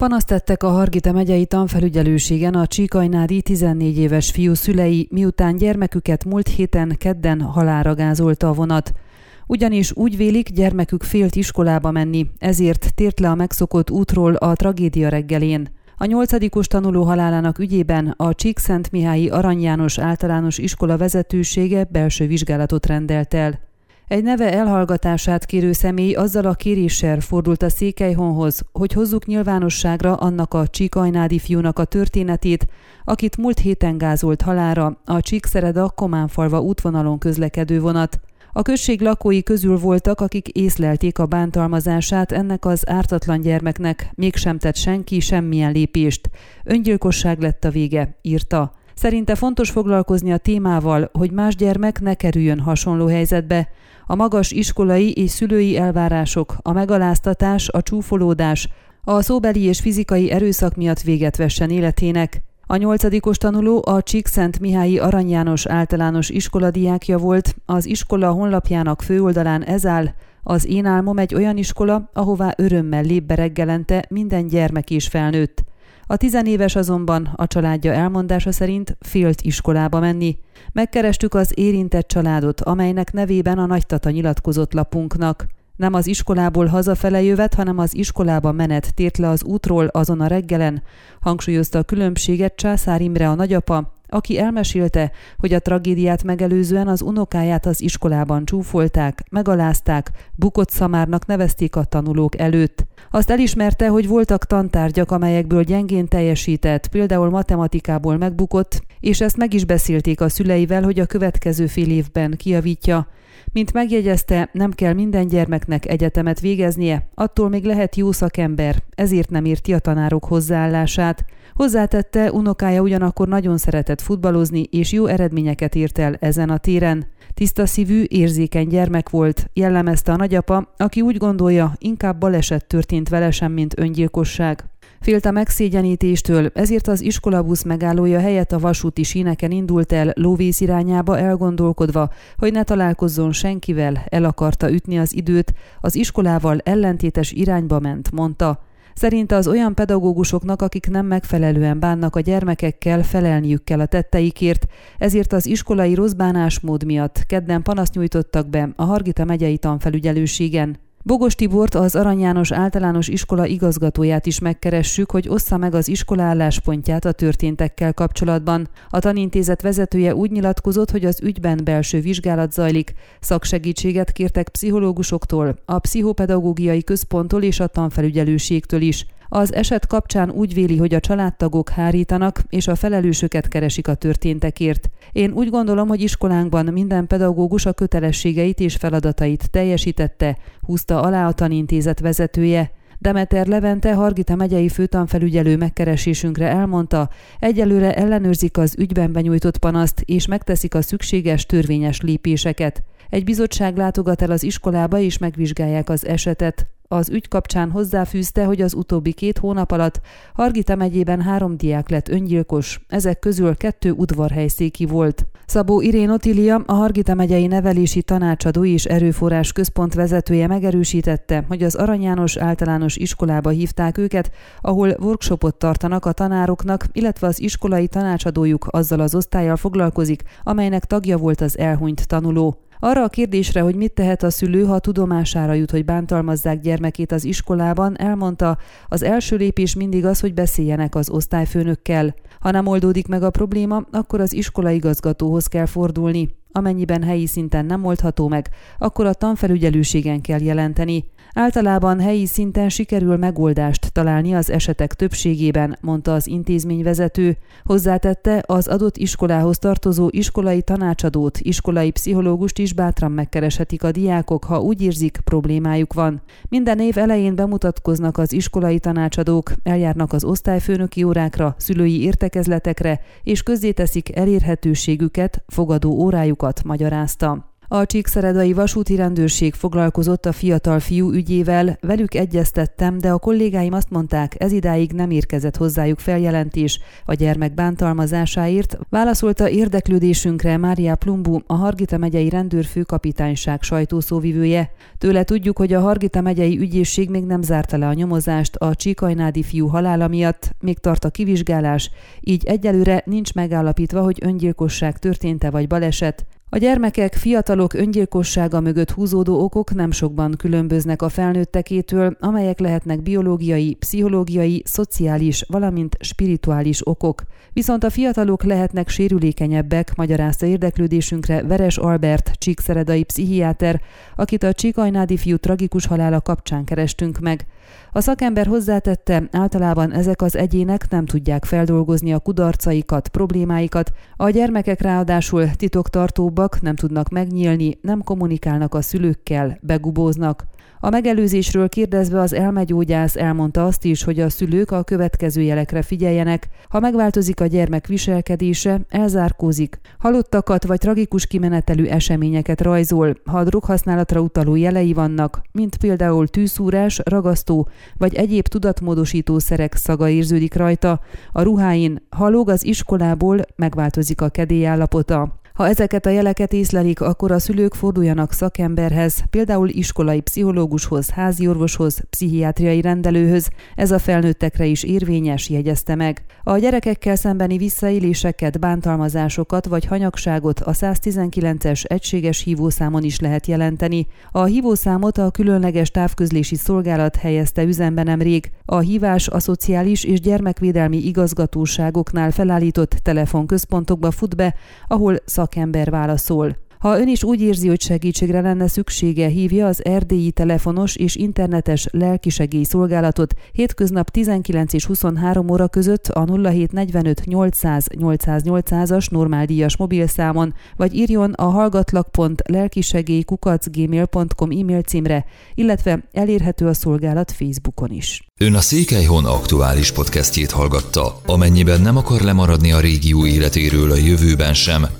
Panaszt tettek a Hargita megyei tanfelügyelőségen a Csíkajnádi 14 éves fiú szülei, miután gyermeküket múlt héten kedden halára gázolta a vonat. Ugyanis úgy vélik, gyermekük félt iskolába menni, ezért tért le a megszokott útról a tragédia reggelén. A nyolcadikos tanuló halálának ügyében a Csíkszent Mihályi Arany János általános iskola vezetősége belső vizsgálatot rendelt el. Egy neve elhallgatását kérő személy azzal a kéréssel fordult a Székelyhonhoz, hogy hozzuk nyilvánosságra annak a csíkajnádi fiúnak a történetét, akit múlt héten gázolt halára a Csíkszereda Kománfalva útvonalon közlekedő vonat. A község lakói közül voltak, akik észlelték a bántalmazását ennek az ártatlan gyermeknek, mégsem tett senki semmilyen lépést. Öngyilkosság lett a vége, írta. Szerinte fontos foglalkozni a témával, hogy más gyermek ne kerüljön hasonló helyzetbe. A magas iskolai és szülői elvárások, a megaláztatás, a csúfolódás, a szóbeli és fizikai erőszak miatt véget vessen életének. A nyolcadikos tanuló a Csíkszent Mihályi Arany János általános iskola diákja volt, az iskola honlapjának főoldalán ez áll, az én álmom egy olyan iskola, ahová örömmel lép reggelente minden gyermek és felnőtt. A tizenéves azonban a családja elmondása szerint félt iskolába menni. Megkerestük az érintett családot, amelynek nevében a nagytata nyilatkozott lapunknak. Nem az iskolából hazafele jövet, hanem az iskolába menet tért le az útról azon a reggelen, hangsúlyozta a különbséget Császár Imre a nagyapa, aki elmesélte, hogy a tragédiát megelőzően az unokáját az iskolában csúfolták, megalázták, bukott szamárnak nevezték a tanulók előtt. Azt elismerte, hogy voltak tantárgyak, amelyekből gyengén teljesített, például matematikából megbukott, és ezt meg is beszélték a szüleivel, hogy a következő fél évben kiavítja. Mint megjegyezte, nem kell minden gyermeknek egyetemet végeznie, attól még lehet jó szakember, ezért nem érti a tanárok hozzáállását. Hozzátette, unokája ugyanakkor nagyon szeretett futballozni, és jó eredményeket ért el ezen a téren. Tiszta szívű, érzékeny gyermek volt, jellemezte a nagyapa, aki úgy gondolja, inkább baleset történt vele sem, mint öngyilkosság. Félt a megszégyenítéstől, ezért az iskolabusz megállója helyett a vasúti síneken indult el lóvész irányába elgondolkodva, hogy ne találkozzon senkivel, el akarta ütni az időt, az iskolával ellentétes irányba ment, mondta. Szerinte az olyan pedagógusoknak, akik nem megfelelően bánnak a gyermekekkel, felelniük kell a tetteikért, ezért az iskolai rossz bánásmód miatt kedden panaszt nyújtottak be a Hargita megyei tanfelügyelőségen. Bogos Tibort, az Arany János általános iskola igazgatóját is megkeressük, hogy ossza meg az iskola álláspontját a történtekkel kapcsolatban. A tanintézet vezetője úgy nyilatkozott, hogy az ügyben belső vizsgálat zajlik, szaksegítséget kértek pszichológusoktól, a pszichopedagógiai központtól és a tanfelügyelőségtől is. Az eset kapcsán úgy véli, hogy a családtagok hárítanak, és a felelősöket keresik a történtekért. Én úgy gondolom, hogy iskolánkban minden pedagógus a kötelességeit és feladatait teljesítette, húzta alá a tanintézet vezetője. Demeter Levente Hargita megyei főtanfelügyelő megkeresésünkre elmondta, egyelőre ellenőrzik az ügyben benyújtott panaszt, és megteszik a szükséges törvényes lépéseket. Egy bizottság látogat el az iskolába, és megvizsgálják az esetet. Az ügy kapcsán hozzáfűzte, hogy az utóbbi két hónap alatt Hargita megyében három diák lett öngyilkos, ezek közül kettő udvarhelyszéki volt. Szabó Irén Otilia, a Hargita megyei nevelési tanácsadó és erőforrás központ vezetője megerősítette, hogy az Arany János általános iskolába hívták őket, ahol workshopot tartanak a tanároknak, illetve az iskolai tanácsadójuk azzal az osztályjal foglalkozik, amelynek tagja volt az elhunyt tanuló. Arra a kérdésre, hogy mit tehet a szülő, ha tudomására jut, hogy bántalmazzák gyermekét az iskolában, elmondta, az első lépés mindig az, hogy beszéljenek az osztályfőnökkel. Ha nem oldódik meg a probléma, akkor az iskolaigazgatóhoz kell fordulni. Amennyiben helyi szinten nem oldható meg, akkor a tanfelügyelőségen kell jelenteni. Általában helyi szinten sikerül megoldást találni az esetek többségében, mondta az intézményvezető. Hozzátette, az adott iskolához tartozó iskolai tanácsadót, iskolai pszichológust is bátran megkereshetik a diákok, ha úgy érzik, problémájuk van. Minden év elején bemutatkoznak az iskolai tanácsadók, eljárnak az osztályfőnöki órákra, szülői értekezletekre, és közzéteszik elérhetőségüket, fogadó órájukat, magyarázta. A Csíkszeredai vasúti rendőrség foglalkozott a fiatal fiú ügyével, velük egyeztettem, de a kollégáim azt mondták, ez idáig nem érkezett hozzájuk feljelentés a gyermek bántalmazásáért, válaszolta érdeklődésünkre Mária Plumbu, a Hargita megyei rendőrfőkapitányság sajtószóvivője. Tőle tudjuk, hogy a Hargita megyei ügyészség még nem zárta le a nyomozást a Csíkajnádi fiú halála miatt, még tart a kivizsgálás, így egyelőre nincs megállapítva, hogy öngyilkosság történt-e vagy baleset. A gyermekek, fiatalok öngyilkossága mögött húzódó okok nem sokban különböznek a felnőttekétől, amelyek lehetnek biológiai, pszichológiai, szociális, valamint spirituális okok. Viszont a fiatalok lehetnek sérülékenyebbek, magyarázta érdeklődésünkre Veres Albert, csíkszeredai pszichiáter, akit a csíkajnádi fiú tragikus halála kapcsán kerestünk meg. A szakember hozzátette, általában ezek az egyének nem tudják feldolgozni a kudarcaikat, problémáikat, a gyermekek ráadásul titoktartóbbak, nem tudnak megnyílni, nem kommunikálnak a szülőkkel, begubóznak. A megelőzésről kérdezve az elmegyógyász elmondta azt is, hogy a szülők a következő jelekre figyeljenek. Ha megváltozik a gyermek viselkedése, elzárkózik, halottakat vagy tragikus kimenetelű eseményeket rajzol, ha a droghasználatra utaló jelei vannak, mint például tűszúrás, ragasztó vagy egyéb tudatmódosító szerek szaga érződik rajta, a ruháin, ha lóg az iskolából, megváltozik a kedélyállapota. Ha ezeket a jeleket észlelik, akkor a szülők forduljanak szakemberhez, például iskolai pszichológushoz, háziorvoshoz, pszichiátriai rendelőhöz. Ez a felnőttekre is érvényes, jegyezte meg. A gyerekekkel szembeni visszaéléseket, bántalmazásokat vagy hanyagságot a 119-es egységes hívószámon is lehet jelenteni. A hívószámot a különleges távközlési szolgálat helyezte üzembe nemrég. A hívás a szociális és gyermekvédelmi igazgatóságoknál felállított telefonközpontokba fut be, ahol szak szakember válaszol. Ha ön is úgy érzi, hogy segítségre lenne szüksége, hívja az erdélyi telefonos és internetes lelkisegély szolgálatot hétköznap 19 és 23 óra között a 0745 800 800 800-as normál mobilszámon, vagy írjon a hallgatlak.lelkisegélykukacgmail.com e-mail címre, illetve elérhető a szolgálat Facebookon is. Ön a Székelyhon aktuális podcastjét hallgatta. Amennyiben nem akar lemaradni a régió életéről a jövőben sem,